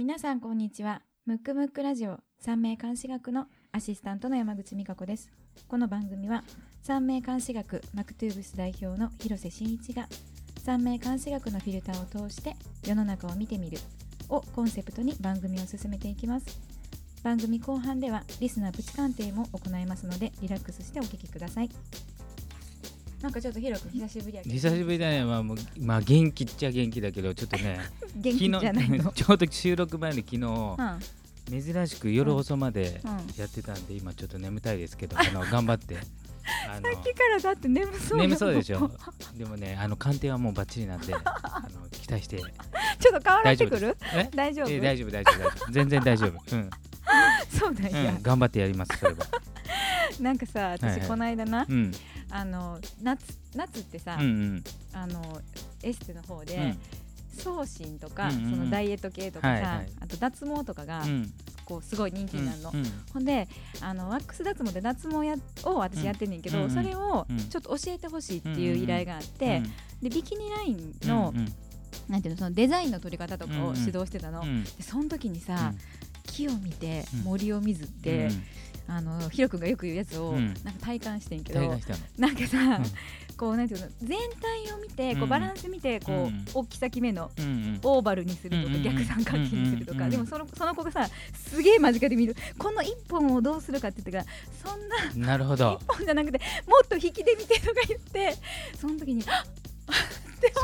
皆さんこんにちは。ムックムックラジオ三名監視学のアシスタントの山口美香子です。この番組は三名監視学マクトゥーブス代表の広瀬真一が三名監視学のフィルターを通して世の中を見てみるをコンセプトに番組を進めていきます。番組後半ではリスナープチ鑑定も行いますのでリラックスしてお聞きください。なんかちょっと広く久しぶりやけど。久しぶりだね、まあ、もうまあ元気っちゃ元気だけどちょっとね 元気じゃないの。ちょうど収録前に昨日、うん。珍しく夜遅までうん。やってたんで、今ちょっと眠たいですけどあの頑張って。さっきからだって眠そう眠そうでしょ。ょでもねあの鑑定はもうバッチリなんであの期待して。ちょっと変わらせてくる？え？大丈夫？え大丈夫大丈夫全然大丈夫。うん、そうなんや、うん、頑張ってやりますそれは。なんかさはい私はい。この間な、うんあの夏夏ってさ、うんうん。あのエステの方で、うん。送信とか、うんうんうん。そのダイエット系とかさ、はいはい。あと脱毛とかが、うん。こうすごい人気になるの、うん。ほんであのワックス脱毛で脱毛やを私やってんねんけど、うんうん。それをうん。ちょっと教えてほしいっていう依頼があって、うんでビキニラインの,、うんうんなんていうのそのデザインの取り方とかうんうんを指導してたの、うんでその時にさ、木を見てうん。森を見ずって、うん。あのヒロ君がよく言うやつを、うん。なんか体感してんけど、体感したの？なんかさ、うん。こうなんていうの全体を見てこううんバランス見てこう、うん。大きさ決めのうんうん。オーバルにするとか、うんうん逆三角形にするとか、うんでもそのその子がさすげえ間近で見る。この一本をどうするかって言ってからそんななるほど。一本じゃなくてもっと引きで見てとか言ってその時にあ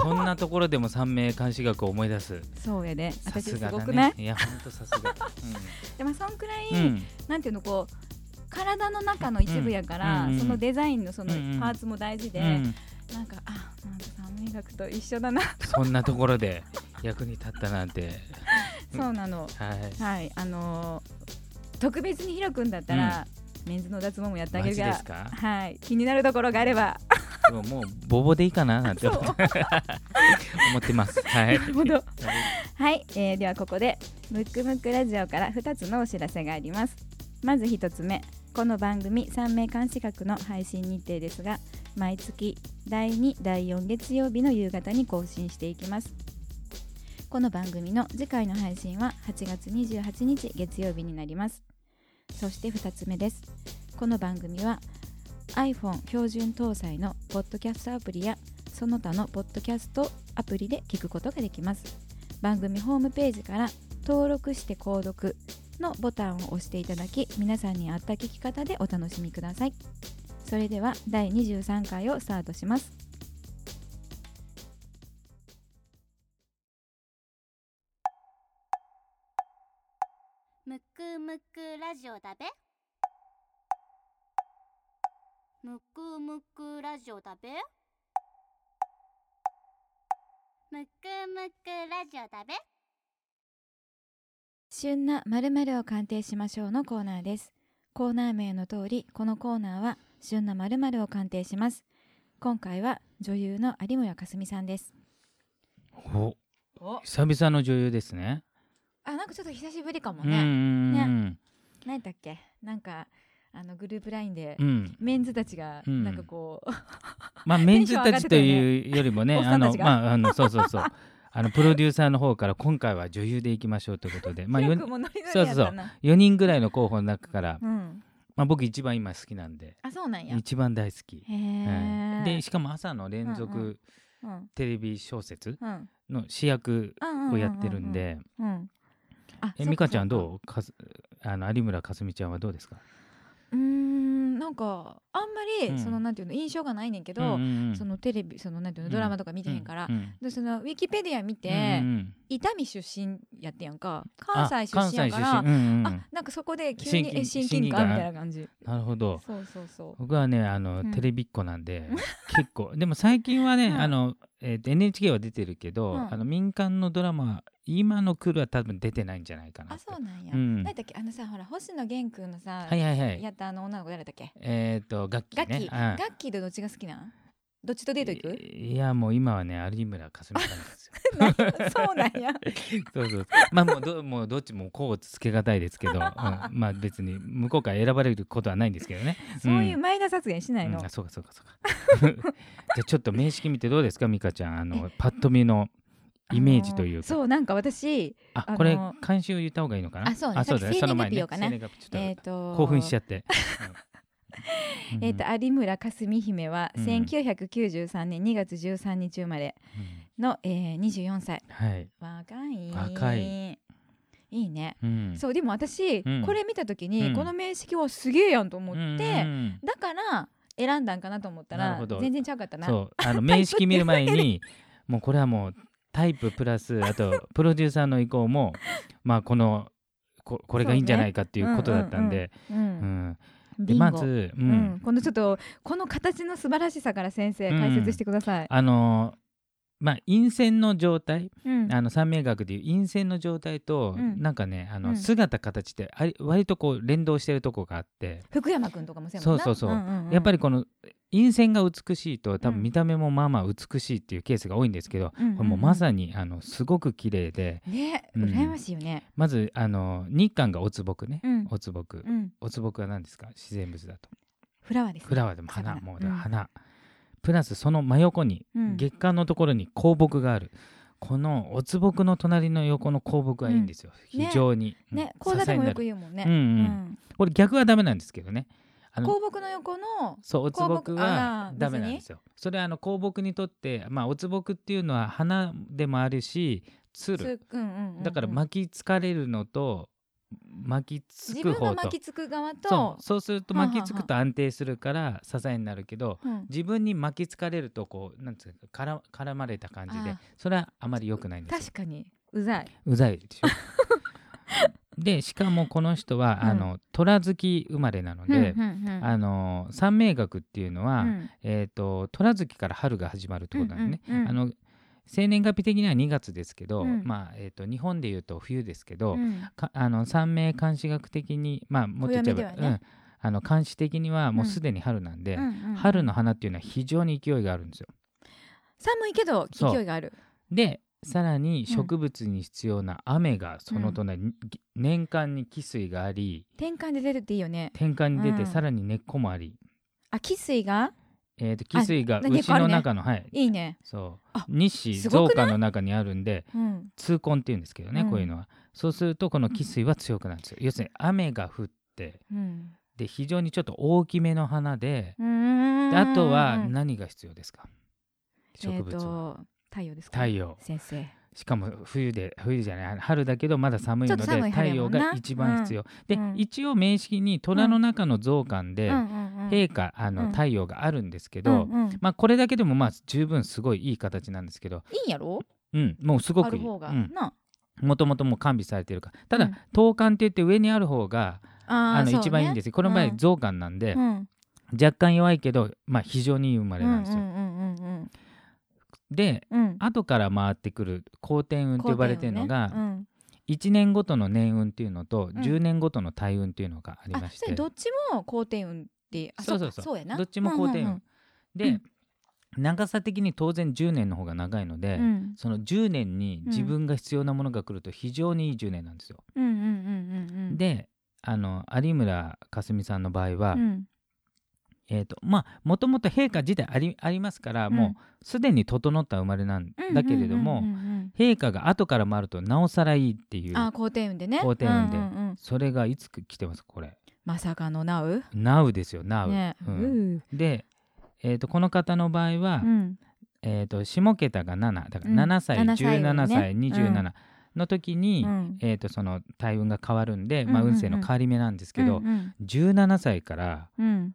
そんなところでも三名監視学を思い出す。そうやで。さ私すごくない？ねいや本当さすが。でもそんくらい、うん。うんなんていうのこう体の中の一部やから、うんそのデザインのそのパーツも大事で、うん。なんかあなんか三味学と一緒だな、そんなところで 役に立ったなんて。うんそうなの。はい。はいあのー特別にヒロ君だったら、メンズの脱毛もやってあげマるから。ジですか？はい。気になるところがあれば。でももうボボでいいかななて。思ってます。はい。なるほど。はい、えーではここでムックムックラジオから2つのお知らせがあります。まず1つ目。この番組3名監視学の配信日程ですが毎月第2第4月曜日の夕方に更新していきます。この番組の次回の配信は8月28日月曜日になりますそして2つ目です。この番組は iPhone 標準搭載のポッドキャストアプリやその他のポッドキャストアプリで聞くことができます。番組ホームページから登録して購読のボタンを押していただき皆さんに合った聞き方でお楽しみください。それでは第23回をスタートします。ジオだべ？むくむくラジオだべ？むくむくラジオだべ？旬な〇〇を鑑定しましょうのコーナーです。コーナー名の通りこのコーナーは旬な〇〇を鑑定します。今回は女優の有村架純さんです。おお。久々の女優ですね。あなんかちょっと久しぶりかもうんうんうん何やっけ？なんかあのグループラインで、うん。メンズたちがうん。なんかこう、まあ メンズたちというよりもね あのまああのそうそうそう。あのプロデューサーの方から今回は女優でいきましょうということでまあよよくもノリノリそうそうそう。やったな4人ぐらいの候補の中からうん。まあ僕一番今好きなんであそうなんや。一番大好き。へはいえでしかも朝の連うん続うんテレビ小説うん。の主役をやってるんでうんうんあえ美香ちゃんう？どうかすあの有村架純ちゃんはどうですか？うーんなんかあんまり、うん。そのなんていうの印象がないねんけど、そのテレビそのなんていうのドラマとか見てへんから、でそのウィキペディア見て、伊丹出身やってやんか。あ関西出身やからあなんかそこで急にえ親近感感。みたいな感じ。なるほど。そうそうそう。僕はねあの、うん。テレビっ子なんで結構。でも最近はね、うん。あの、えーと NHK は出てるけど、うん。あの民間のドラマ今の来るは多分出てないんじゃないかなあそうなんや、うん。何だっけ？あのさほら星野源君のさ、はいはいはい。やったあの女の子誰だっけ？えっ、と楽器ガッキー、ねうん。ガッキーとどっちが好きなん？どっちとデート行く？いやもう今はね有村架純さんですよ。そうなんや。そうそうまあもうどもうどっちもこうつけがたいですけど、うん、まあ別に向こうから選ばれることはないんですけどね。そういうマイナス発言しないの、うん。あそうかそうかそうか。じゃあちょっと名式見てどうですか？美香ちゃん。あのパッと見のイメージというか、そうなんか私あこれ監修言った方がいいのかな？あそうね。そうだね。その前に生年月日をかな。生年月日ちょっとえっ、と興奮しちゃって、うんえっ、と有村架純姫はうん。1993年2月13日生まれうん。の、えー、24歳。はい、若い。若い。いいね、うん、そうでも私、うん。これ見た時に、うん。この名式はすげえやんと思って、うんうんだから選んだんかなと思ったら全然ちゃうかったな。そう。あの名式見る前に もうこれはもうタイププラスあとプロデューサーの意向もまあこのここれがいいんじゃないかっていうことだったんで。う、うんんでビンゴまず、ううん。ん、このちょっとこの形の素晴らしさから先生うん解説してください。あのまあ陰線の状態うん。あの三名学でいう陰線の状態と、うん。なんかねあの、うん。姿形ってあり割とこう連動してるとこがあって、福山くんとかもそうそうそうそう。んんんやっぱりこの陰線が美しいと多うん。分見た目もまあまあ美しいっていうケースが多いんですけど、うんうんうん。これもうまさにあのすごく綺麗でねうん。羨ましいよね。まずあの日韓がおつぼくね、うん。おつぼく、うん。おつぼくは何ですか？自然物だと。フラワーですね。フラワーでも花。魚もううん。花、プラスその真横にうん。月間のところに香木がある、このおつぼくの隣の横の香木がいいんですよ、うん。ね。非常に、うん。ね講座でもよく支言うもんね。うんうん。うん。これ逆はダメなんですけどね。香木の横のそうおつぼくはーダメなんですよ。それはあの香木にとってまあおつぼくっていうのは花でもあるしつるうんうん。だから巻きつかれるのと巻きつ自く方と。巻きつく側そとう。そうすると巻きつくと安定するから支えになるけどうん。自分に巻きつかれるとこうなんつうか絡絡まれた感じであそれはあまり良くないんですよ。確かに。うざい。うざいでしょ？でしかもこの人は、うん。あの虎月生まれなので、うんうんうん。あの三名学っていうのは、うん。えー、と虎月から春が始まるってことなんですね。うんうんうん。あの生年月日的には2月ですけど、うん。まあえー、と日本でいうと冬ですけど、うん。かあの三名監視学的にまあもっと言っちゃえば、ね。うん、あの監視的にはもうすでに春なんで、うんうんうん。春の花っていうのは非常に勢いがあるんですよ。寒いけど勢いがある。でさらに植物に必要な雨がその隣に、年間に汽水があり転換で出るっていいよね。天下に出て、うん。さらに根っこもあり、あ汽水が？えー、と汽水が牛の中の、はい。いいね。そう。あ日誌増加の中にあるんでうん痛根っていうんですけどね、うん。こういうのは。そうするとこの汽水は強くなるんですよ。要するに雨が降ってうん。で非常にちょっと大きめの花でであとは何が必要ですか？植物えー太陽ですか？太陽。先生。しかも冬で冬じゃない春だけどまだ寒いので太陽が一番必要、で、うん。一応名式に虎の中の像館で、陛下あの、うん。太陽があるんですけど、まあこれだけでもまあ十分すごいいい形なんですけど、いいんやろ？うん、もうすごくいい。ある方が。うん。なもともともう完備されてるから。ただ、うん。東館って言って上にある方があの一番いいんですよ。この場合うん。増館なんで、うん。若干弱いけど、まあ、非常にいい生まれなんですよ。うんうんうんでうん。うん。後から回ってくる好天運と呼ばれてるのが、皇帝運ね。1年ごとの年運っていうのと、うん。10年ごとの大運っていうのがありまして。どっちも皇帝運ってあそうそうそう。っかそうやな。どっちも好天運、うんうんで、うん。長さ的に当然10年の方が長いので、うん。その10年に自分が必要なものが来ると非常にいい10年なんですよ。うんうんうんうんうん。であの有村架純さんの場合は、うんえーとまあもともと陛下自体ありありますから、うん。もうすでに整った生まれなんだけれども、うんうんうんうん陛下が後から回るとなおさらいいっていう。あ皇帝運でね。皇帝運で。うんうんうん。それがいつ来てますこれ。まさかのナウ？Now ですよ Now、ね。ううんんで、えー、とこの方の場合は、うん。えー、と下桁が7だからうん。7歳、7歳17ね。歳、うん。27の時に、うん。えー、とその大運が変わるんで、まあ、うんうん。うん運勢の変わり目なんですけど、うんうん17歳からうん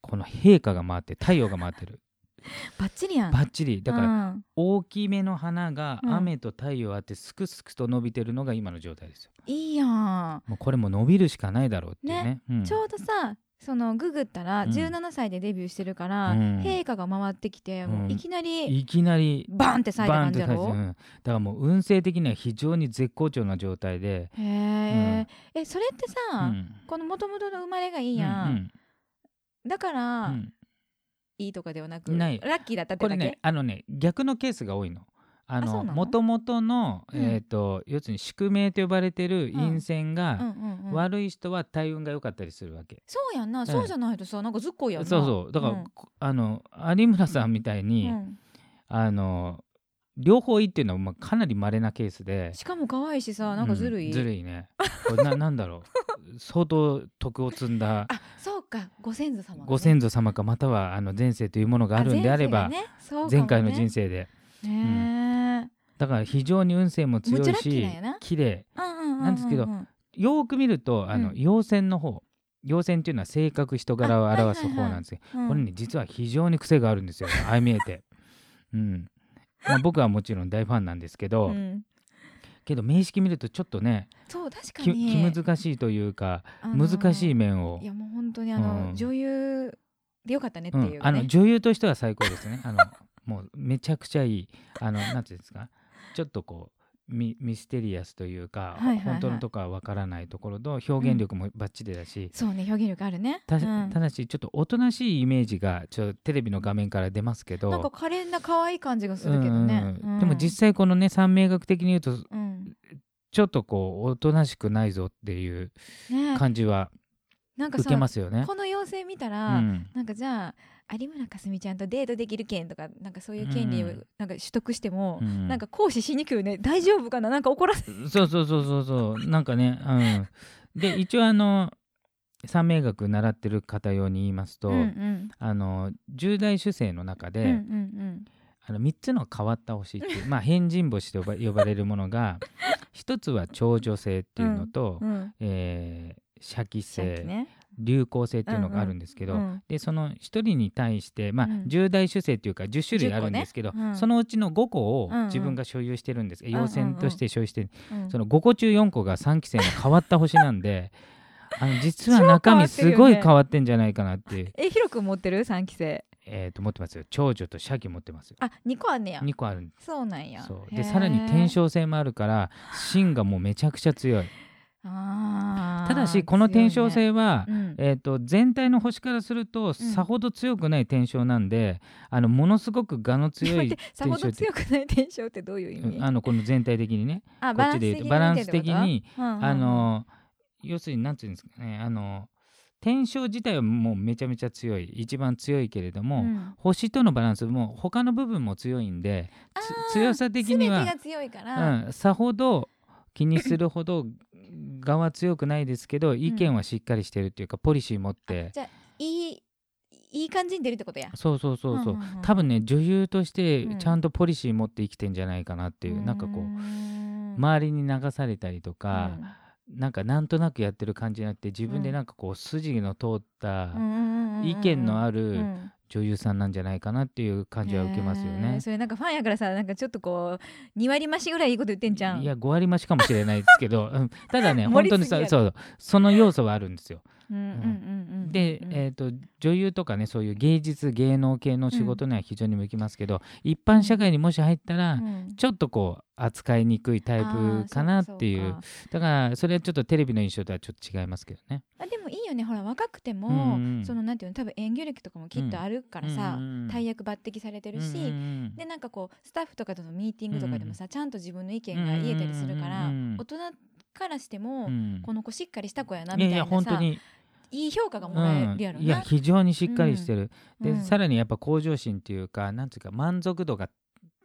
この陛下が回って太陽が回ってる。バッチリやん。バッチリ。だからうん。大きめの花がうん。雨と太陽あってすくすくと伸びてるのが今の状態ですよ。いいやん。もうこれも伸びるしかないだろうっていうね。うん。ちょうどさそのググったらうん。17歳でデビューしてるから、うん。陛下が回ってきて、もういきなりいきなりバンって咲いた感じやろ？うんだからもう運勢的には非常に絶好調な状態で、へえ、えそれってうさ、ん、この元々の生まれがいいやん、うんだから、うん。うんいいとかではなくない。ラッキーだったってだけ？これねあのね逆のケースが多いの。あのもともとの、うん。えー、と要するに宿命と呼ばれてる陰線うんが、うんうん、悪い人は大運が良かったりするわけ。そうやんな、そうじゃないとさなんかずっこいやんな。そうそう。だから、うん。こあの有村さんみたいに、うん。あの両方いいっていうのはまあかなり稀なケースで。しかも可愛いしさなんかずるい、うんずるいね。これななんだろう。相当徳を積んだ。あそうか。ご先祖様がね、ご先祖様かまたはあの前世というものがあるんであればね。ね。前回の人生で。ねだから非常に運勢も強いし綺麗。うんうんうんうんなんですけどよーく見るとあの、うん。陽線の方。陽線っていうのは性格人柄を表す方なんですよ、うん。これね実は非常に癖があるんですよ。ああ見えて。うんまあ、僕はもちろん大ファンなんですけど、うん。けど名式見るとちょっとねそう確か気に気難しいというか、あのー難しい面を。いやもう本当にあの、うん。女優でよかったねっていう、ね。うん。あの女優としては最高ですね。あのもうめちゃくちゃいいあのなんていうんですか？ちょっとこうミミステリアスというか、はいはいはい。本当のとこはわからないところと表現力もバッチリだし、そうね表現力あるね。たうん。ただしちょっとおとなしいイメージがちょっとテレビの画面から出ますけどなんか可憐な可愛い感じがするけどね、うんうんでも実際このね三名学的に言うとうん。ちょっとこうおとなしくないぞっていうね。感じは受なんかさけますよね。この妖精見たうら、ん。なんかじゃあ有村架純ちゃんとデートできる権とかなんかそういう権利をうん。なんか取得しても、うん。なんか行使しにくいよね。大丈夫かな？なんか怒らせそうそうそうそうそう。なんかね、うん、で一応あの三名学習ってる方用に言いますと、うんうん。あの十大主星の中で、うんうんあの3つの変わった星っていう、まあ、変人星と呼ばれるものが一つは長女星っていうのと、うんうん。えー社記さ星。っきね流行星っていうのがあるんですけど、うん。でその1人に対して、まあうん。10大主星っていうか10種類あるんですけど、10個ね。うん。そのうちの5個をうんうん。自分が所有してるんです、んうん陽線として所有してる、うん。その5個中4個が3期生の変わった星なんで あの実は超中身すごい変わってんじゃないかなっていう、えヒロ君持ってる？三期生。えー、と持ってますよ。長女と社記持ってますよ。あ二個あんねや。2個あるんそうなんや。でさらに天正星もあるから 芯がもうめちゃくちゃ強いただしこの天正強いね。うん。えー、と全体の星からするとさほど強くない天正なんで、あのものすごく我の強いさほど強くない天正ってどういう意味？うんあのこの全体的にね。あこっちで言うとバランス的に、うんうんうん。あの要するに何て言うんですかねあの天正自体はもうめちゃめちゃ強い一番強いけれども、うん。星とのバランスも他の部分も強いんで強さ的にはうん、さほど気にするほど我は強くないですけど意見はしっかりしてるっていうか、ポリシー持って。じゃあいいいい感じに出るってことや。そうそうそうそう,、うんうんうん。多分ね女優としてうん。ちゃんとポリシー持って生きてんじゃないかなっていう、なんかこうう周りに流されたりとか、ん。なんかなんとなくやってる感じになって自分でなんかこう筋の通ったうん意見のあうるん女優さんなんじゃないかなっていう感じは受けますよへねー。それなんかファンやからさなんかちょっとこう2割増しぐらいいいこと言ってんじゃん。いや5割増しかもしれないですけど、うんただね 本当にさそうその要素はあるんですよ。うんうんうんうんで、うん。えー、と女優とかねそういう芸術芸能系の仕事には非常に向きますけど、一般社会にもし入ったら、うん。ちょっとこう扱いにくいタイプかなっていう。だからそれはちょっとテレビの印象とはちょっと違いますけどね。もいいよね。ほら若くても、うんうん。そのなんていうの多分演技力とかもきっとあるからさ、うんうんうん。大役抜擢されてるし、うんうんうんでなんかこうスタッフとかとのミーティングとかでもさ、ちゃんと自分の意見が言えたりするから、うんうんうんうん大人からしても、うん。この子しっかりした子やないみやいやたいなさ本当に、いい評価がもらえるやろな、うん。いや非常にしっかりしてる、で、うん。さらにやっぱ向上心っていうかなんていうか満足度が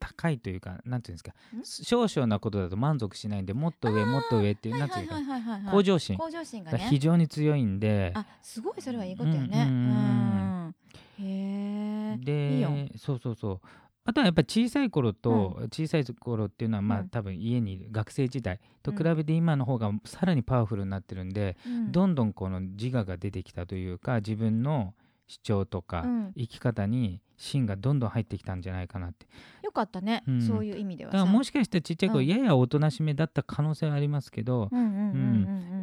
高いというかなんていうんですか少々なことだと満足しないんでもっと上もっと上っていうなんていうか向上心。向上心がが非ね常に強いんで。あすごいそれはいいことやね。うんへえでいいよ。そうそうそう。あとはやっぱ小さい頃と、う小さい頃っていうのはまあ、うん。多分家にいる学生時代と比うんべて今の方がさらにパワフルになってるんで、うん。どんどんこの自我が出てきたというか自分の主張とかうん。生き方に芯がどんどん入ってきたんじゃないかなって。よかったね、うん。そういう意味でだはさ。からもしかしたらちっちゃい頃、うん。ややおとなしめだった可能性はありますけど、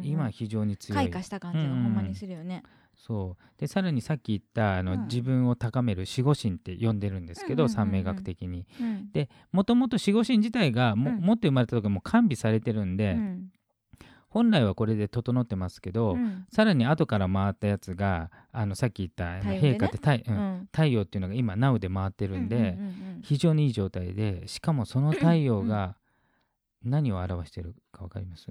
今は非常に強い。開花した感じがほんまにするよね、そう。でさらにさっき言ったあの、うん。自分を高める守護神って呼んでるんですけど、三名学的に。うん。でもともと守護神自体がも,、うん。もっと生まれた時もう完備されてるんで、うん本来はこれで整ってますけど、うん。さらに後から回ったやつがあのさっき言った陛下って太,、うん。うん。太陽っていうのが今 NOW で回ってるんで、うんうんうんうん。非常にいい状態でしかもその太陽が何を表してるか分かります？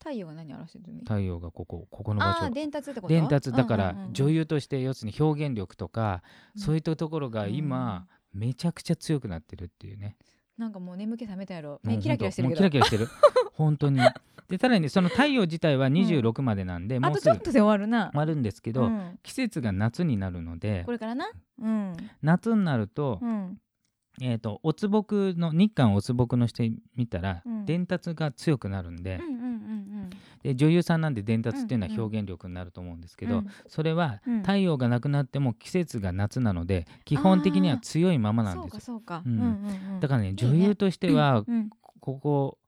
太陽が何を表してるの？太陽がここここの場所。伝達ってこと？伝達だからうんうんうん女優として要するに表現力とか、うん。そういったところが今、めちゃくちゃ強くなってるっていうね。なんかもう眠気覚めたやろ。目キラキラしてるけど。キラキラしてる。本当にでさらにその太陽自体は26までなんで、あもうすぐ。とちょっとで終わるな。終わるんですけど、うん。季節が夏になるのでこれからな？うん。夏になると,、うん。えー、とおつぼくの日韓おつぼくの人見たら、うん。伝達が強くなるんで,、うんうんうんで女優さんなんで伝達っていうのうんうんは表現力になると思うんですけど、うん。それはうん。太陽がなくなっても季節が夏なので基本的には強いままなんですよ。かそうん。うんうんうん。だからね女優としてはうん。ここ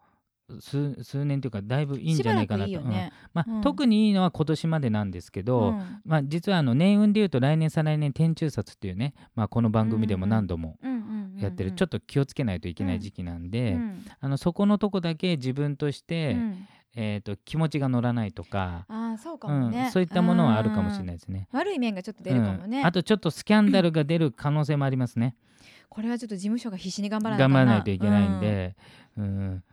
数数年というかだいぶいいんじゃないかなと。まあうん。特にいいのは今年までなんですけど、うん。まあ、実はあの年運でいうと来年再来年天中殺っていうね、まあ、この番組でも何度もうんうん。うんうんやってる、ちょっと気をつけないといけない時期なんで、うん。あのそこのとこだけ自分として、うん。えー、と気持ちが乗らないとか、そうかうんもねそういったものはあるかもしれないですね。うん。悪い面がちょっと出るかもね。うん。あとちょっとスキャンダルが出る可能性もありますね。これはちょっと事務所が必死に頑張らない頑張らないといけないんで、うん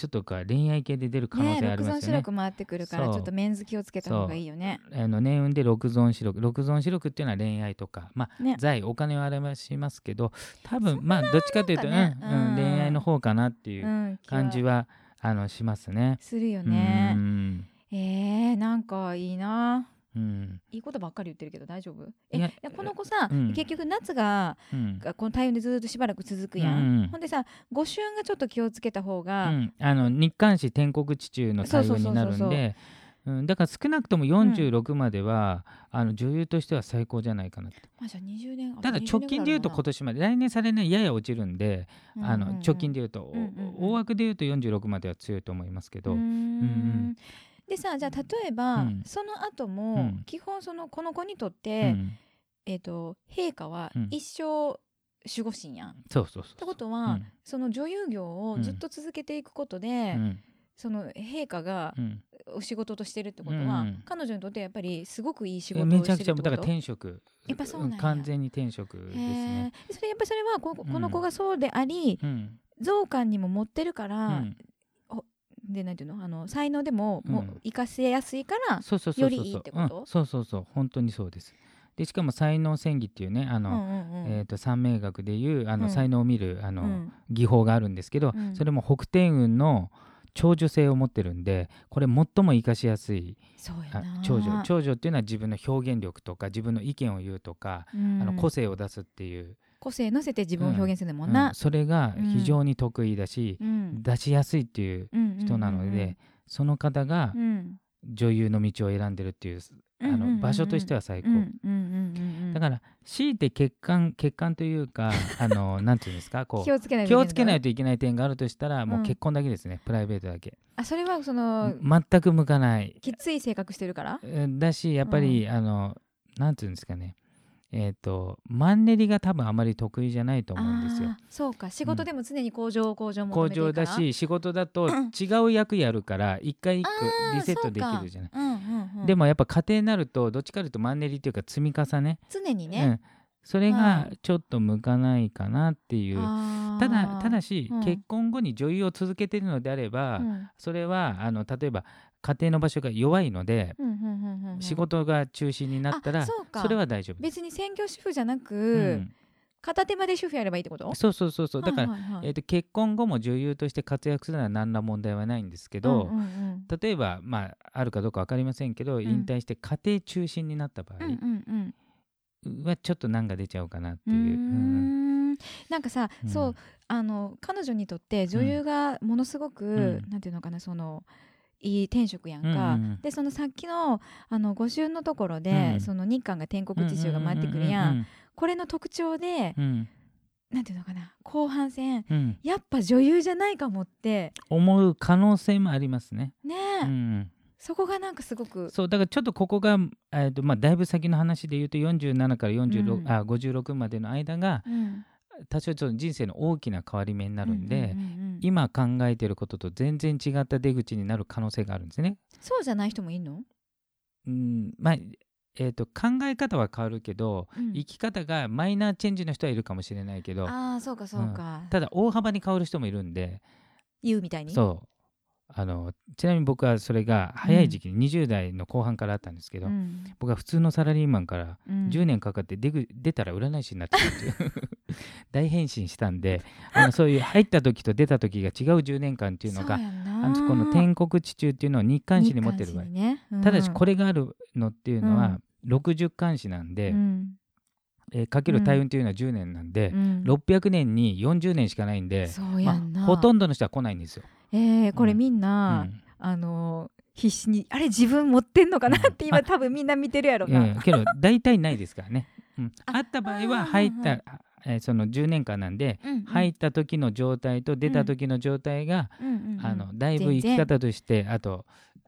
ちょっとか恋愛系で出る可能性ありますよね。存四六回ってくるからちょっとメンズ気をつけた方がいいよね。あの年運で六存四六六存四六っていうのは恋愛とか、まあね。財お金を表しますけど多分まあどっちかというと、ねうんうん恋愛の方かなっていううん感じは、あのしますね。するようねん。えーなんかいいなうん。いいことばっかり言ってるけど大丈夫？えこの子さ、うん。結局夏がうん。がこの体温でずっとしばらく続くやん、うんうん。ほんでさ五春がちょっと気をつけた方うが、ん。あの日韓史天国地中の対応になるんで。うん、だから少なくとも46までは、あの女優としては最高じゃないかなってまあじゃあ20年ただ直近で言うと今年まで来年されないやや落ちるんで、あの直近で言うと、大枠で言うと46までは強いと思いますけど、うんでさじゃあ例えば、うん。その後も、うん。基本そのこの子にとっうて、ん。えっ、と陛下はうん。一生守護神やん。っそうそうそう。てことは、うん。その女優業をずっと続けていくことで、うん。その陛下がうん。お仕事としてるってことは、彼女にとってやっぱりすごくいい仕事をめちゃくちゃだから転職。やっぱそうなんや。完全に転職ですへね。ー。それやっぱりそれはここの子がそうであり、うん。増刊にも持ってるから、うんでなんていうの？あの才能でももううん生かせやすいから、そうそうそうそう。よりいいってこと？うん。そうそうそう。本当にそうです。でしかも才能戦技っていうねあの、うんうんうん。えー、と三名学でいうあの、うん。才能を見るあの、うん。技法があるんですけど、うん。それも北天運の長寿性を持ってるんでこれ最も生かしやすい長女。長女っていうのは自分の表現力とか自分の意見を言うとか、うん。あの個性を出すっていう、個性乗せて自分を表現するもうん。ん。な、それが非常に得意だし、うん。出しやすいっていう人なので、その方がうん。うん女優の道を選んでるっていう、あうんうんうんうん。の場所としては最高、うんうんうんうんうんだから強いて欠陥欠陥というか あのなんていうんですかこう気をつけない気をつけないとといけない点があるとしたら、もううん結婚だけですねプライベートだけ、あそれはその、全く向かない。きつい性格してるから？えーだしやっぱり、あのなんていうんですかねえっ、とマンネリが多分あまり得意じゃないと思うんですよ。そうか。仕事でも常に向上向上を求工めてるから。場だし仕事だとうん違う役やるから一回一個リセットできるじゃない、そうんうんうん。でもやっぱ家庭になるとどっちかというとマンネリっていうか積み重ね。常にね、うん、それがうんちょっと向かないかなっていう、あー。ただただし、うん。結婚後に女優を続けているのであれば、うん。それはあの例えば家庭の場所が弱いので、うんうんうんうんうん仕事が中心になったらあそれは大丈夫。別に専業主婦じゃなく、うん。片手間で主婦やればいいってこと？そうそうそうそう。だから、えー、と結婚後も女優として活躍するのは何ら問題はないんですけど、うんうん例えば、まあ、あるかどうか分かりませんけど、ん。引退して家庭中心になった場合うんうんうん。はちょっと難が出ちゃうかなってう。んういう。うん。なんかさ、うん。そうあの彼女にとって女優がものすごく、ん。なんていうのかなそのいい転職やんか、うんうんでそのさっきのあの五春のところで、うん。その日韓が天国地中が回ってくるやん,、うんこれの特徴で、うん。うんなんていうのかな後半戦うん。うんやっぱ女優じゃないかもって。思う可能性もありますね。ね。え、うん、そこがなんかすごく。そうだからちょっとここが、えーとまあ、だいぶ先の話で言うと47から46、うん。あ56までの間がうん多少ちょっと人生の大きな変わり目になるんで、うううんうん今考えてることと全然違った出口になる可能性があるんですね。そうじゃない人もいんの、うんまあえー、と考え方は変わるけど、うん。生き方がマイナーチェンジの人はいるかもしれないけどああそうかそうか、ただ大幅に変わる人もいるんで言うみたいに？そう。あのちなみに僕はそれが早い時期に20代の後半からあったんですけど、うん。僕は普通のサラリーマンからうん。10年かかって出ぐ出たら占い師になってるっていう 大変身したんであのそういう入った時と出た時が違う10年間っていうのがあのこの天国地中っていうのを日刊誌に持ってる場合、ね。うん。ただしこれがあるのっていうのは60巻誌なんで、うん。えーかける大運というのは10年なんでう、ん。600年に40年しかないんで、まあ、ほとんどの人は来ないんですよ。えーこれうん。みんな、うん。あの必死にあれ自分持ってんのかなって今多分みんな見てるやろな、うん、けど大体ないですからね。うん、ああった場合は入った、はいえーその10年間なんで、うんうん。入った時の状態と出た時の状態が、うんうんうん。あのだいぶ生き方としてあと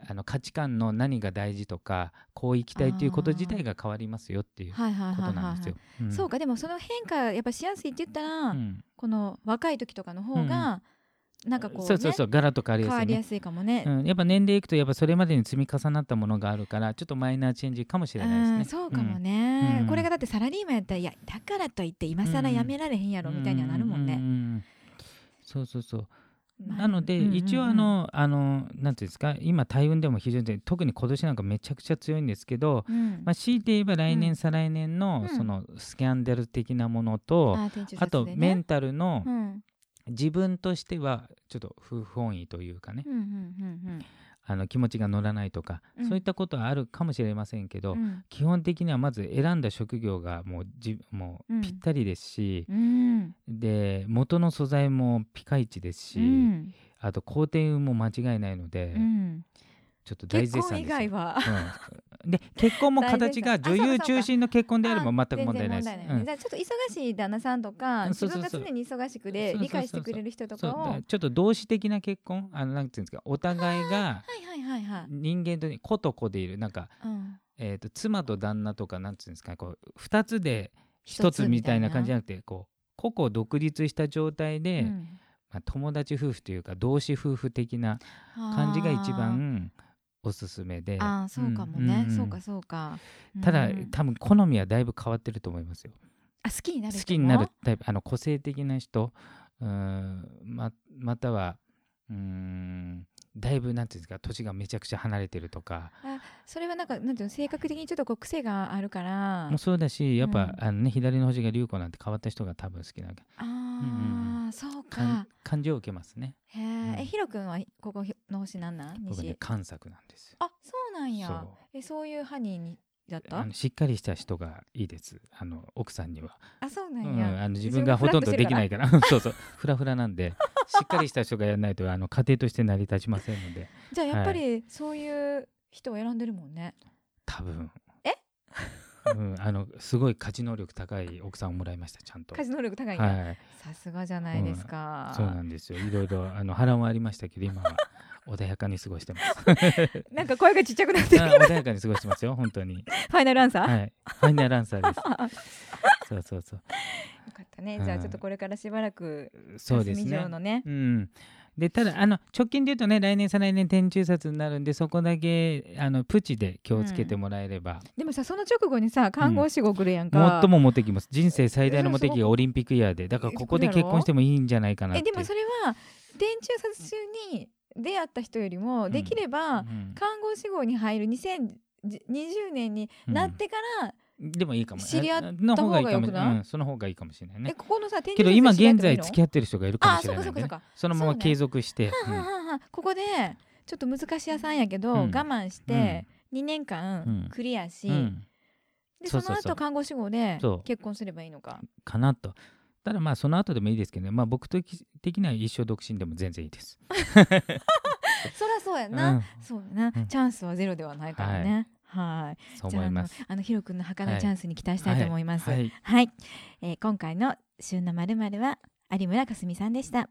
あの価値観の何が大事とかこう生きたいっていうこと自体が変わりますよっていうことはいなんですよ。うん。そうかでもその変化やっぱしやすいって言ったら、うん。この若い時とかの方が、なんかこう、ね、そうそうそうガラッと変わり変やすいね。わりやすいかもね。うん、やっぱ年齢いくとやっぱそれまでに積み重なったものがあるからちょっとマイナーチェンジかもしれないですうんね。そうかもね、うんこれがだってサラリーマンやったらいやだからといって今更やめられへんやろみたいにはなるもんね。うううんそうそうそう。まあなので、一応あのあのなんていうんですか今大運でも非常に特に今年なんかめちゃくちゃ強いんですけど、うんまあ、強いて言えば来年、うん再来年のうんそのスキャンダル的なものと、あとメンタルのうん自分としてはちょっと不本意というかね、うんうんうんあの気持ちが乗らないとか、うん。そういったことはあるかもしれませんけど、うん。基本的にはまず選んだ職業がもうじもううんぴったりですし、うん。で元の素材もピカイチですし、うん。あと工程運も間違いないので、うんちょっと大絶賛ですよ。外は。うん、で結婚も形が女優中心の結婚であれば全く問題ないです。ちょっと忙しい旦那さんとか自分が常に忙しくで理解してくれる人とかを。だちょっと同志的な結婚あのなんていうんですかお互いが人間とね子と子でいる。なんか、うん、えー、と妻と旦那とかなんていうんですかこう2つで1一つつみたいな。みたいな感じじゃなくてこう個々独立した状態で、うん。まあ、友達夫婦というか同志夫婦的な感じが一番おすすめで。あーあーそうかもね、んん。そうかそうか。ただ、うん多分好みはだいぶ変わってると思いますよ。あ好きになる好きになるタイプあの個性的な人うーんままたはうーんだいぶなんていうんですか年がめちゃくちゃ離れてるとか。それはなんかなんていうの性格的にちょっとこう癖があるから。もうそうだしやっぱ、うん。あのね、左の星が龍子なんて変わった人が多分好きなあうんあ、そうか感情を受けますね。へえ、うん。えヒロ君はここの星なんなん？西僕ね関作なんです。よあそうなんや。そう。えそういうハニーにだった？あのしっかりした人がいいです。あの奥さんには、あそうなうんん、や、あの自分がほとんどできないから。そうそう。フラフラなんで。しっかりした人がやらないとあの家庭として成り立ちませんので。じゃあやっぱりそういう人を選んでるもんね、多分。えうん、あのすごい価値能力高い奥さんをもらいましたちゃんと。家事能力高いはい。さすがじゃないですか、そうなんですよ。いろいろあの波乱はありましたけど今は。穏やかに過ごしてます。なんか声がちっちゃくなってる。あ穏やかに過ごしてますよ本当に。ファイナルアンサー、はい。ファイナルアンサーです。そうそうそう。よかったね、はいじゃあちょっとこれからしばらくそうですねね。うんでただあの直近で言うとね来年再来年天中殺になるんでそこだけあのプチで気をつけてもらえれば、でもさその直後にさ看護師号来るやんか、最もモテ期も人生最大のモテ期がオリンピックイヤーで。だからここで結婚してもいいんじゃないかなって。えでもそれは電柱殺中に出会った人よりもできれば、うん。看護師号に入る2020年になってから、でもいいかも。知り合った方がいいかも。うん、その方がいいかもしれないえねここのさ天けど今現在付付き合ってる人がいるかもしれないね。あそうかそうか、そのまま継続して、はあはあはあここでちょっと難しい屋さんやけど、うん。我慢して2年間うんクリアし、うん。うんでその後看護師号で結婚すればいいのか。かなと。ただまあその後でもいいですけどね。まあ僕的的には一生独身でも全然いいです。そりゃそうやな、うん。そうやな、うん。チャンスはゼロではないからね。はいそうじゃああの思いますあのヒロ君の儚いチャンスに期待したいと思います。は、はい。いはい。えー今回の旬のまるまるは有村架純さんでした。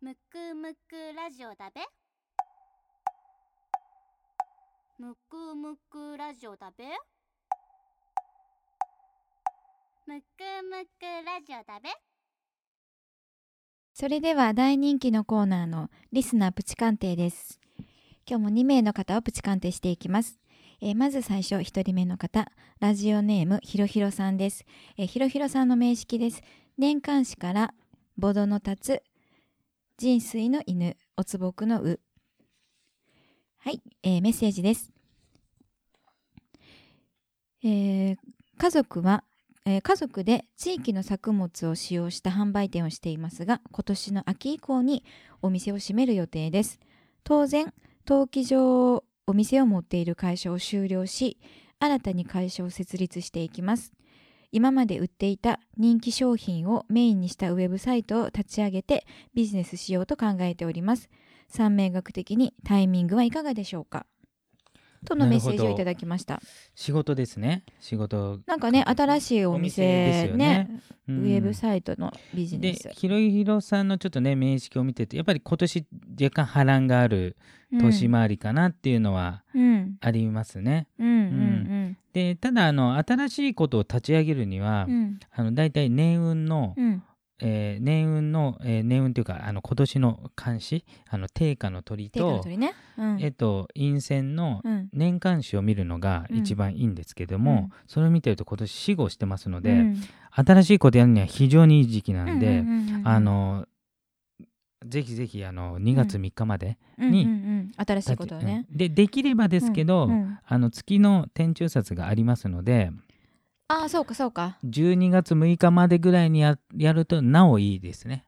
むくむくラジオだべ。むくむくラジオだべ。むくむくラジオだべそれでは大人気のコーナーのリスナープチ鑑定です。今日も2名の方をプチ鑑定していきます。えーまず最初1人目の方ラジオネームひろひろさんです、えーひろひろさんの名式です年間誌からボドの立つ人水の犬おつぼくのうはい、えーメッセージです、えー家族は、えー家族で地域の作物を使用した販売店をしていますが今年の秋以降にお店を閉める予定です。当然登記上お店を持っている会社を終了し新たに会社を設立していきます。今まで売っていた人気商品をメインにしたウェブサイトを立ち上げてビジネスしようと考えております。三名学的にタイミングはいかがでしょうか？とのメッセージをいただきました。仕事ですね。仕事。なんかね新しいお店お店ですよね。ねウェブサイトのビジネでス、ひろひろさんのちょっとね面識を見ててやっぱり今年若干波乱がある年回りかなっていうのはうん。ありますね。うんうんでただあの新しいことを立ち上げるには、うんうん。あの大体年運の、うんえー年運の、えー年運というかあの今年の監視あの定価の鳥と、鳥ね。うん。えっと陰線のうん。年間誌を見るのが一番いいんですけども、うん。それを見てると今年死後してますので、うん。新しいことやるには非常にいい時期なんで、うんうんうんうんあのぜひぜひあの2月3日までうんにうんうん。新しいことをね。うん。でできればですけど、うんうん。あの月の天中札がありますのでああそうかそうか。12月6日までぐらいにややるとなおいいですね。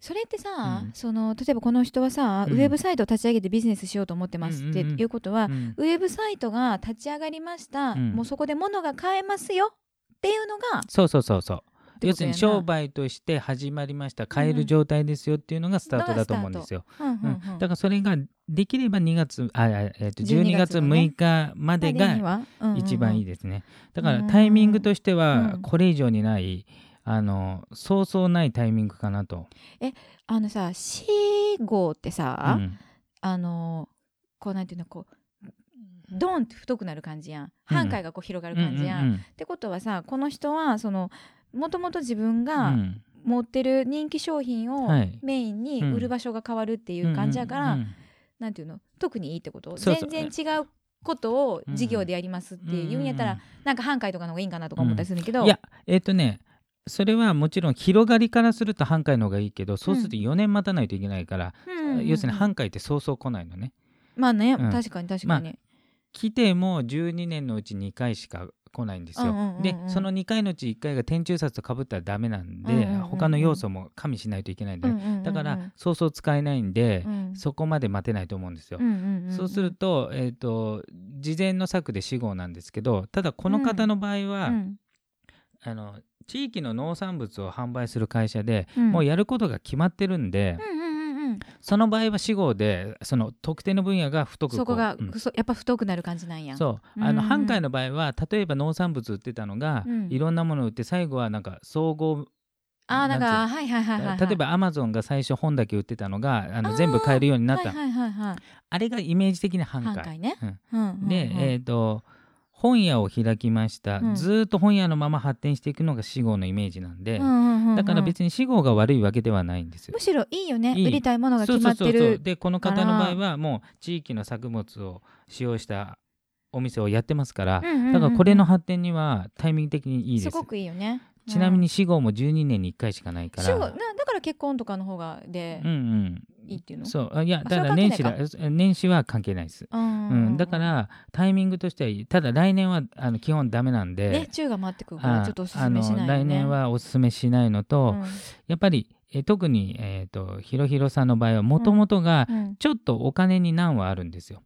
それってさ、うん。その例えばこの人はさ、うん。ウェブサイトを立ち上げてビジネスしようと思ってますってうんうんうん。いうことは、うん。ウェブサイトが立ち上がりました、うん。もうそこで物が買えますよっていうのがそうそうそうそう要するに商売として始まりました。買える状態ですよっていうのがスタートだと思うんですよ。うんうんうん。うん。だからそれができれば2月あ、えー、と12 12月月のね。6日までがは。一番いいでですね。だからうん。タイミングとしてうん。はこれ以上にない、あのそうそうないタイミングかなと。あのさ死号ってさ、うん。あのこうなんていうのこうドンって太くなる感じやん。半回がこう広がる感じやん、うんうん。ってことはさこの人はそのもともと自分うがん。持ってる人気商品をはい。メインに売る場所が変わるっていう感じやから、うん。うん。なんていうの？特にいいってこと？全然違うことを事業でやりますっていうんやったら、うん。なんか半回とかの方がいいんかなとか思ったりするけど、いやえっ、とねそれはもちろん広がりからすると半回の方がいいけどそうすると4年待たないといけないから、うんうんうん。要するに半回ってそうそう来ないのね。まあね、うん。確かに確かに、来ても12年のうち2回しか来ないんですよ。うんうんうんうん。でその2回のうち1回が天中札とかぶったらダメなんで、うんうんうんうん。他の要素も加味しないといけないんで、うんうんうんうんだからそうそう使えないんで、うん。そこまで待てないと思うんですよ。うんうんうんうん。そうすると,、えー、と事前の策で死後なんですけどただこの方の場合は、うん。あの地域の農産物を販売する会社で、うん。もうやることが決まってるんで、うんうんその場合は死後でその特定の分野が太くそこが、うん。そやっぱ太くなる感じなんや。そう。あのうん。半回の場合は例えば農産物売ってたのが、うん。いろんなものを売って最後はなんか総合あーなんかはいはいはい例えばアマゾンが最初本だけ売ってたのがあの全部買えるようになった、はいはいはいはいあれがイメージ的な半回。半回ね、うん。で、えー、と本屋を開きました、うん。ずーっと本屋のまま発展していくのが死後のイメージなんで、うんうんうんうんだから別に死後が悪いわけではないんですよ。む。しろいいよね。売りたいものが決まってそうそうそう。るでこの方の場合はもう地域の作物を使用したお店をやってますから、うんうんうんうん。だからこれの発展にはタイミング的にいいです。すごくいいよね。ちなみに死後も12年に1回しかないから。死後なだから結婚とかの方がで。うんうんいいっていうの、そう。あいやあだから年始関だ年始は関係ないです、うんだからタイミングとしてはいい。ただ来年はあの基本ダメなんで、ね中が回ってくるからあちょっとおすすめしないよね。来年はおすすめしないのと、うん。やっぱりえ特に、えー、とひろひろさんの場合はもともとがうん。ちょっとお金に難はあるんですよ。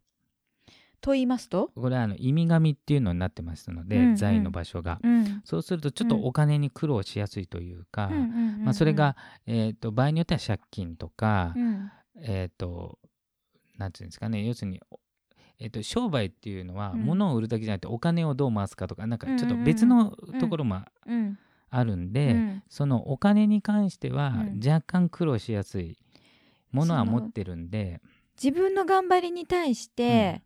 と言いますと、これはあの意味神っていうのになってますので、うんうん。財の場所が。うん。そうするとちょっとお金に苦労しやすいというか、うんうんうん。うんまあ、それが、えー、と場合によっては借金とか、うん。えっ、となんていうんですかね要するに、おえー、と商売っていうのはうん。物を売るだけじゃなくてお金をどう回すかとかなんかちょっとうん。うんうん別のところもうん。あるんで、うん。そのお金に関してはうん。若干苦労しやすいものは持ってるんで、自分の頑張りに対して、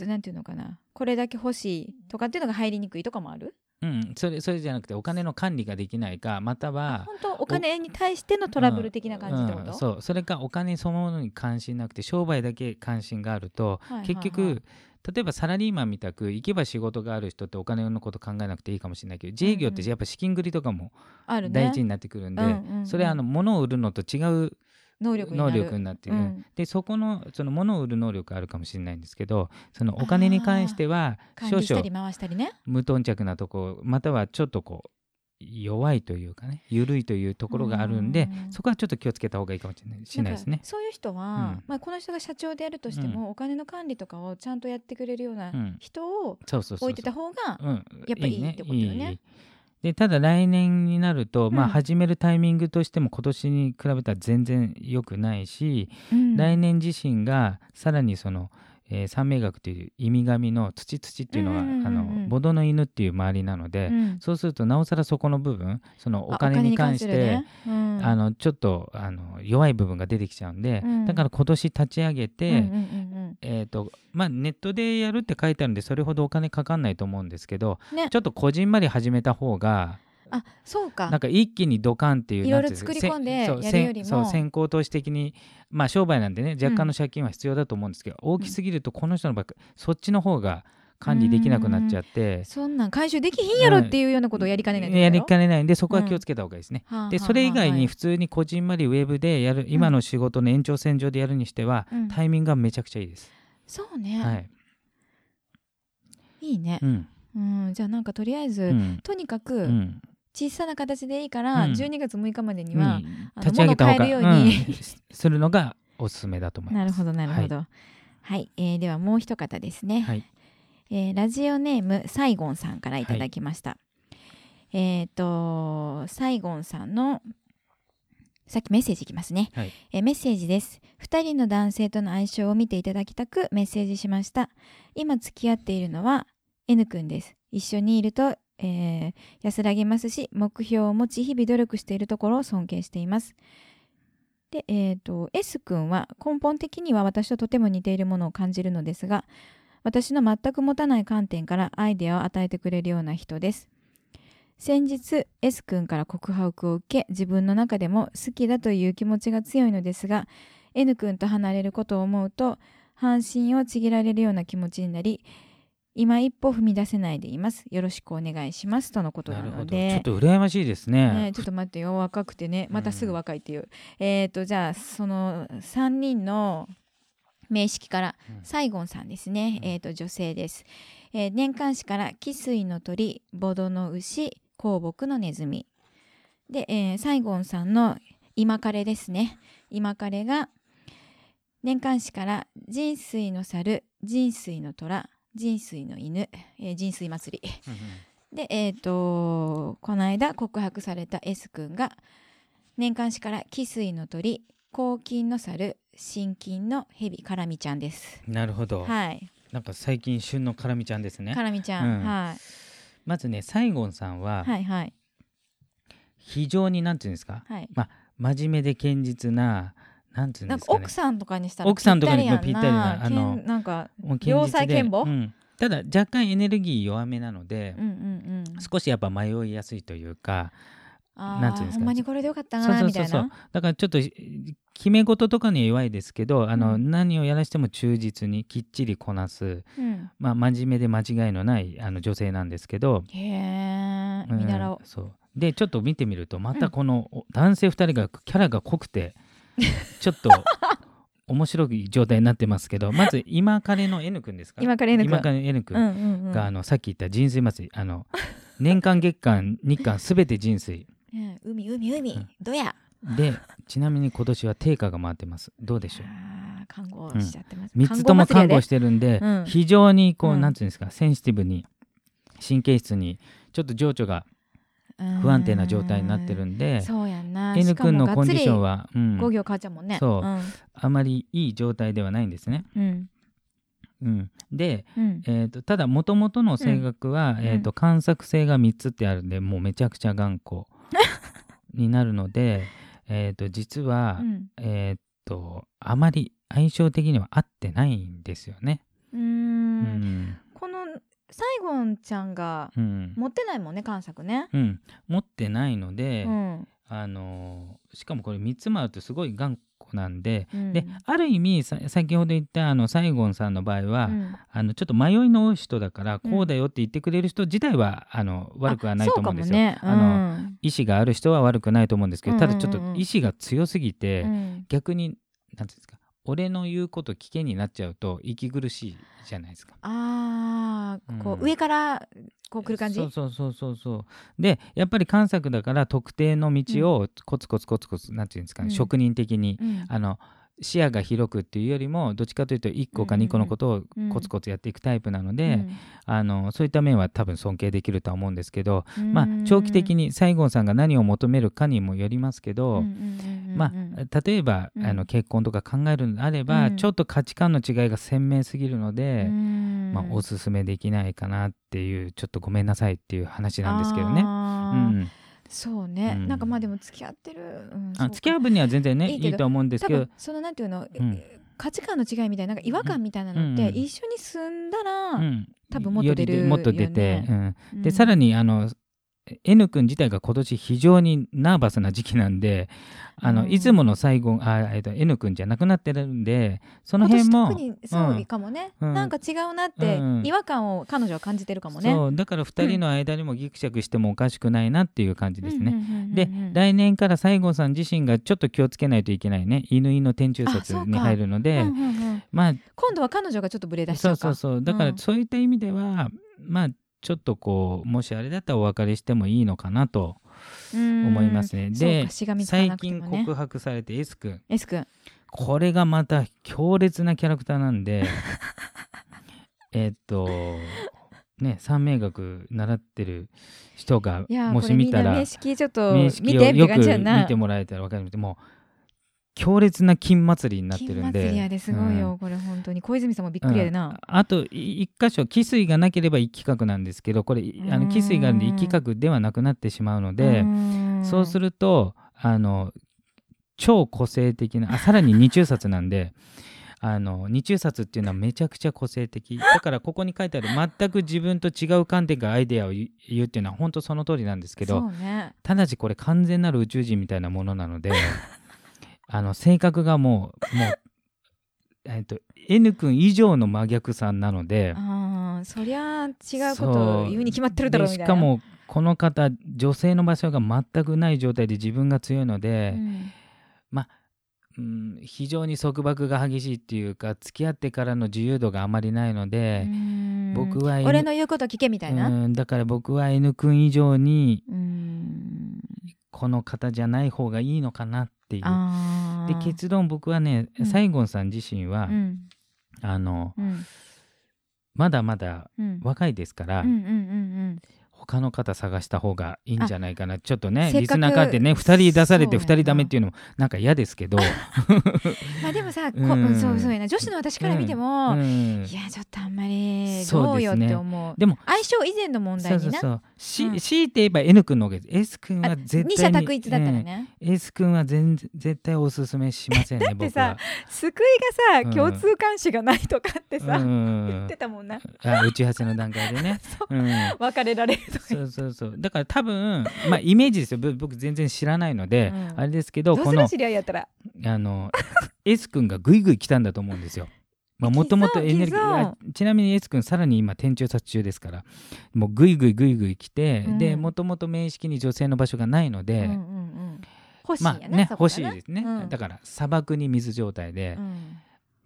なんていうのかな？これだけ欲しいとかっていうのが入りにくいとかもある？うん、それそれじゃなくてお金の管理ができないかまたは本当？お金に対してのトラブル的な感じってこと、うんそう。それかお金そのものに関心なくて商売だけ関心があると、はいはいはい。結局例えばサラリーマンみたく行けば仕事がある人ってお金のこと考えなくていいかもしれないけど自営業ってやっぱ資金繰りとかも大事になってくるんで、うんうんうん。それはあの物を売るのと違う能力になる。能力になっている、うん。でそこのその物を売る能力あるかもしれないんですけどそのお金に関しては少々無頓着なとこまたはちょっとこう弱いというかね緩いというところがあるんでうん。そこはちょっと気をつけた方がいいかもしれないしないですね。そういう人は、うん。まあ、この人が社長でやるとしても、お金の管理とかをちゃんとやってくれるようなうん。人を置いてた方がうん、やっぱいいってことよねでただ来年になると、まあうん始めるタイミングとしても今年に比べたら全然良くないし、うん。来年自身がさらにその、えー三名学という意味神の土土っていうのは、うんうんうんうんあのボドの犬っていう周りなので、うん。そうするとなおさらそこの部分そのあお金に関して、あのちょっとあの弱い部分が出てきちゃうんで、うん。だから今年立ち上げて、うんうんうんえーとまあ、ネットでやるって書いてあるんでそれほどお金かかんないと思うんですけど、うんね。ちょっとこじんまり始めた方があそうか。なんか一気にドカンっていういろいろ作り込んでやるよりも。せそう先行投資的にまあ商売なんでね若干の借金は必要だと思うんですけど、大きすぎるとこの人の場合そっちの方が管理できなくなっちゃって。そんなん回収できひんやろっていうようなことをやりかねないってことやりかねないんでそこは気をつけた方がいいですね。はあはあでそれ以外はいに普通にこじんまりウェブでやる今の仕事の延長線上でやるにしては、うんタイミングがめちゃくちゃいいです。そうね、はい。い、いねう、ん。うん、じゃあなんかとりあえず、うん。とにかうくん。小さな形でいいから、うん12月6日までには、立ち上げた方が、うんするのがおすすめだと思います。なるほどなるほどはい、えーではもう一方ですね、はい。えーラジオネームサイゴンさんからいただきました、えっ、とサイゴンさんのさっきメッセージいきますね、はい。えーメッセージです。2人の男性との相性を見ていただきたくメッセージしました。今付き合っているのは N 君です。一緒にいると、えー安らぎますし目標を持ち日々努力しているところを尊敬しています。で、えー、と S 君は根本的には私ととても似ているものを感じるのですが私の全く持たない観点からアイデアを与えてくれるような人です。先日 S 君から告白を受け自分の中でも好きだという気持ちが強いのですが N 君と離れることを思うと半身をちぎられるような気持ちになり今一歩踏み出せないでいます。よろしくお願いしますとのことななるほど。ちょのでっと羨ましいですね。ね、ちょっと待ってよ。若くてね。またすぐ若いっていう、えっ、とじゃあその3人の名式からうん。サイゴンさんですね、うん。えっ、と女性です、えー年間誌から汽水の鳥ボドの牛香木のネズミ。で、えーサイゴンさんの今彼ですね。今彼が年間誌から人水の猿人水の虎人水の犬、えー人水祭り。で、えっ、と、この間告白された S 君が、年間誌から汽水の鳥、抗菌の猿、心筋の蛇、カラミちゃんです。なるほど。はい。なんか最近旬のカラミちゃんですねカ。ラミちゃん。うんはい。まずね、サイゴンさんははいはい。非常になんていうんですか、はい。真面目で堅実な、なんていうんですかね。か奥さんとかにしたら奥さんとかにもぴったりなあのなんか、もう堅良実で妻賢母うんただ若干エネルギー弱めなので、うんうんうん。少しやっぱ迷いやすいというか、あなんていうんですかーほんまにこれでよかったなそうそうそうみたいな。だからちょっと決め事とかには弱いですけどあの、うん何をやらしても忠実にきっちりこなす、うん。まあ、真面目で間違いのないあの女性なんですけど、へえ、うん見習おう。そうでちょっと見てみるとまたこのお男性2人がキャラが濃くて ちょっと面白い状態になってますけどまず今彼の N 君ですか？今から N 君今彼の N う君んうんうん。が、あのさっき言った人水祭りあの年間月間日韓すべて人水ね海海海うん、どや。でちなみに今年は定価が回ってます。どうでしょう？看護しちゃってます。3つとも看護ししてるんで、うん。非常にこう、うん。なんていうんですかセンシティブに神経質にちょっと情緒が不安定な状態になってるんでそうやんな。N 君のコンディションはは、うん。5行変わっちゃうもんね。そう。あまりいい状態ではないんですね。うん。うん、で、うん。えー、とただもともとの性格は、ん。えー、と観察性が3つってあるんでもうめちゃくちゃ頑固になるので、えー、と実は、うん。えー、とあまり相性的には合ってないんですよね。うん。ん。この西郷ちゃんがうん。持ってないもんね関作ね。うん、持ってないので、うん。あのしかもこれ3つもあるとすごい頑固なんで、うん。である意味さ先ほど言ったあの西郷さんの場合は、うん。あのちょっと迷いの多い人だからこうだよって言ってくれる人自体はあの悪くはないと思うんですよ。あそうかもあねの意志がある人は悪くないと思うんですけど、ただちょっと意志が強すぎて、逆になんていうんですか俺の言うこと聞けになっちゃうと息苦しいじゃないですか。あーこう、うん。上からこう来る感じ？そうそうそうそうそう。でやっぱり関作だから特定の道をコツコツコツコツなんていうんですかね、うん。職人的にうん。あの視野が広くっていうよりもどっちかというと1個か2個のことをコツコツやっていくタイプなので、あのそういった面は多分尊敬できるとは思うんですけど、うん。まあ、長期的に西郷さんが何を求めるかにもよりますけど、うんうんうんうんまあ、例えば、うん。あの結婚とか考えるのであれば、うん。ちょっと価値観の違いが鮮明すぎるので、うん。まあ、おすすめできないかなっていうちょっとごめんなさいっていう話なんですけどね。うん、そうね、うん。なんかまあでも付き合ってる、うんあ付き合う分には全然ねいいと思うんです多けど。分そのなんていうの、うん。価値観の違いみたいななんか違和感みたいなのって、うん一緒に住んだら、うん。多分もっと出るよりでもっと出て、でさらににあの N 君自体が今年非常にナーバスな時期なんであの、うん。いつもの最後あ、えっと、N 君じゃなくなってるんでその辺も特にそうかもね、うん。なんか違うなって、うん。違和感を彼女は感じてるかもね。そうだから2人の間にもギクシャクしてもおかしくないなっていう感じですね。で来年から西郷さん自身がちょっと気をつけないといけないね乾の天中あ殺そうか。に入るのでうんうんうん。まあ今度は彼女がちょっとブレ出しちそうゃうかそうそう。だからうん。そういった意味では、まあちょっとこうもしあれだったらお別れしてもいいのかなと思思いますね。で最近告白されて S 君。S 君。これがまた強烈なキャラクターなんで えっとね三名学習ってる人がいやーもし見たら名式ちょっと面見識をよく見てもらえたら分かる。んでもう強烈な金祭りになってるんで。金祭りやですごいよ、うん。これ本当に。小泉さんもびっくりやでな、あとい一箇所汽水がなければ一企画なんですけどこれあのうん。汽水があるんで一企画ではなくなってしまうのでそうするるとあの超個性的なあさらに二中殺なんで あの二中殺っていうのはめちゃくちゃ個性的。だからここに書いてある全く自分と違う観点からアイデアを言うっていうのは本当その通りなんですけどね。ただしこれ完全なる宇宙人みたいなものなのであの性格がもうもう、えっと N 君以上の真逆さんなのであーそりゃ違うこと言うに決まってるだろうみしかもこの方女性の場所が全くない状態で自分が強いので、うん。うん、非常に束縛が激しいっていうか付き合ってからの自由度があまりないので、うん。僕は N 俺の言うこと聞けみたいな、うんだから僕は N 君以上にうん。この方じゃない方がいいのかなっていう。で結論僕はね、うん。西郷さん自身は、うん。あのうん。まだまだうん。若いですから、うんうんうん他の方探した方がいいんじゃないかな。ちょっとねリスナーからってね2人出されてそうやな。2人ダメっていうのもなんか嫌ですけど、まあでもさ、こうん。そうそうやな。女子の私から見ても、うん。いやちょっとあんまりどうよって思う。でも相性以前の問題にな。そうそうそうし、うん。強いて言えば N 君の方がいい。です S 君あは絶対に二者択一だったらね、えー S 君は全然絶対おすすめしませんねだってさ僕救いがさ、うん。共通監視がないとかってさ、はうん。言ってたもんな。あ打ち合わせの段階でね、う。ん、別れられるとかそうそうそう。だから多分まあイメージですよ。ぶ僕全然知らないので、うん。あれですけどどうする知り合いやったら。あの S 君がぐいぐい来たんだと思うんですよ。まあ、もともとエネルギーちなみに S 君さらに今天中殺中ですからもうぐいぐいぐいぐい来て、うん。でもともと面識に女性の場所がないので、うんうんうん。欲しいまあね欲しいですね、うん。だから砂漠に水状態でう、ん。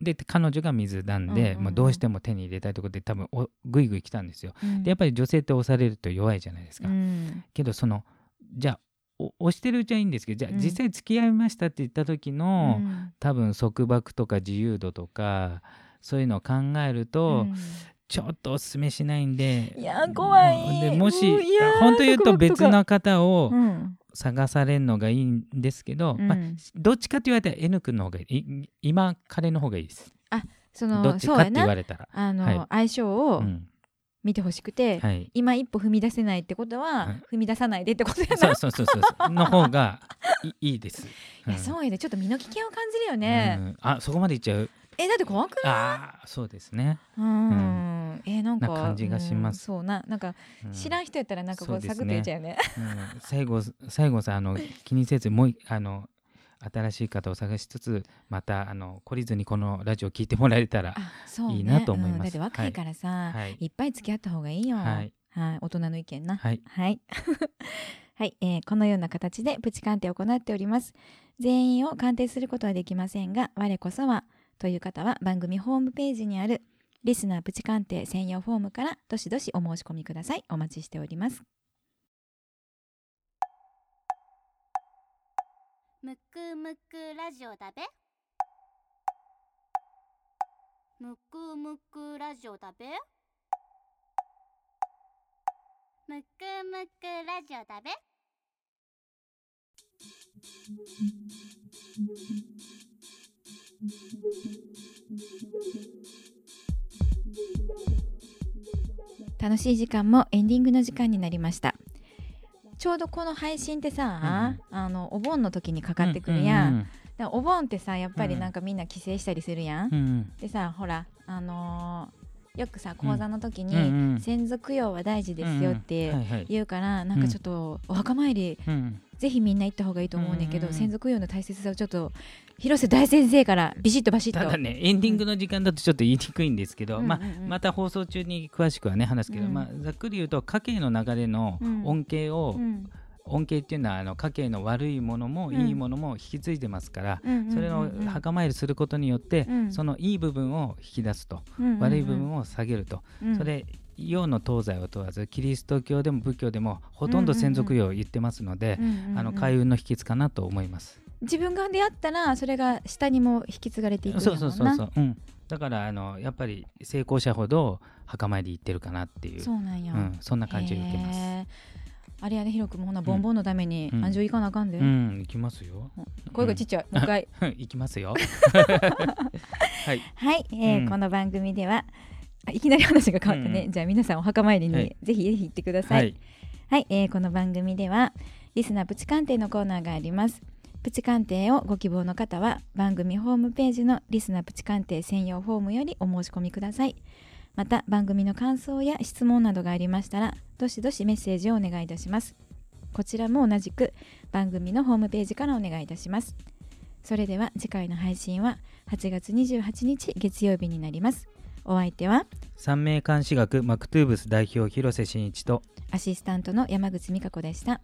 で彼女が水なんで、うんうんうん。まあ、どうしても手に入れたいところで多分おぐいぐい来たんですよ。うん。でやっぱり女性って押されると弱いじゃないですか。うん。けどそのじゃあお押してるうちはいいんですけどじゃあうん。実際付き合いましたって言った時の、うん。多分束縛とか自由度とかそういうのを考えると、うん。ちょっとおすすめしないんでいや怖い。でもし本当言うと別の方をうん。探されるのがいいんですけど、まあうんどっちかって言われたら N 君の方がいい。い今彼の方がいいです。そどっのちかって言われたら。あの、はい。相性をうん。見てほしくて、はい、今一歩踏み出せないってことは、はい。踏み出さないでってことやな。そうそうそうそうの方がいいいです。いやうん。そうやで。ちょっと身の危険を感じるよね、うん。あそこまでいっちゃうえだって怖くない？ああそうですね。うん。うん、えー、なんかな感じがします。うん。そうななんかうん。知らん人やったらなんかこうサクッとそうですね。言っちゃうよね。うん。最後最後さあの気にせずもういあの新しい方を探しつつまたあの懲りずにこのラジオ聞いてもらえたらいいなと思います。うん。だって若いからさ、はい。い、っぱい付き合った方がいいよ。はい。はい、大人の意見な。はい。はい、はい。えーこのような形でプチ鑑定を行っております。全員を鑑定することはできませんが我こそはという方は番組ホームページにあるリスナープチ鑑定専用フォームからどしどしお申し込みください。お待ちしております。むくむくラジオだべ。むくむくラジオだべ。むくむくラジオだべ。楽しい時間もエンディングの時間になりました。ちょうどこの配信ってさ、あのお盆の時にかかってくるやん、うん。だからお盆ってさやっぱりなんかみんな帰省したりするやん、うんうん。でさほらあのーよくさ講座の時うんうにん。先祖供養は大事ですよってうんはいはい。言うからなんかちょっとお墓参りうん。ぜひみんな行った方がいいと思うねんけどうん先祖供養の大切さをちょっと広瀬大先生からビシッとバシッと。ただねエンディングの時間だとちょっと言いにくいんですけど、まあうんうんうん。また放送中に詳しくはね話すけど、うん。まあ、ざっくり言うと家計の流れのうん。恩恵を、うん恩恵っていうのはあの家計の悪いものもうん。いいものも引き継いでますから、うんそれを墓参りすることによって、うん。そのいい部分を引き出すと、うんうんうん。悪い部分を下げると、うん。それ洋の東西を問わずキリスト教でも仏教でもほとんど先祖供養を言ってますので、うんうんうんあの開運の秘訣かなと思います。自分が出会ったらそれが下にも引き継がれていくそうそうそうそう、うん、だからあのやっぱり成功者ほど墓参り行ってるかなっていう。そうなんや、うん、そんな感じを受けます。あれやねひろくんもほなボンボンのためにうん。安城行かなあかんで、うん、行きますよ。声がちっちゃい、もう一回。行きますよ。はい。はい、えーうん。この番組ではあいきなり話が変わったね、うんじゃあ皆さんお墓参りに、はい。ぜひぜひ行ってくださはいい。はい、えーこの番組ではリスナープチ鑑定のコーナーがあります。プチ鑑定をご希望の方は番組ホームページのリスナープチ鑑定専用フォームよりお申し込みくださいまた番組の感想や質問などがありましたらどしどしメッセージをお願いいたします。こちらも同じく番組のホームページからお願いいたします。それでは次回の配信は8月28日月曜日になります。お相手は三名監視学マクトゥーブス代表広瀬真一とアシスタントの山口美香子でした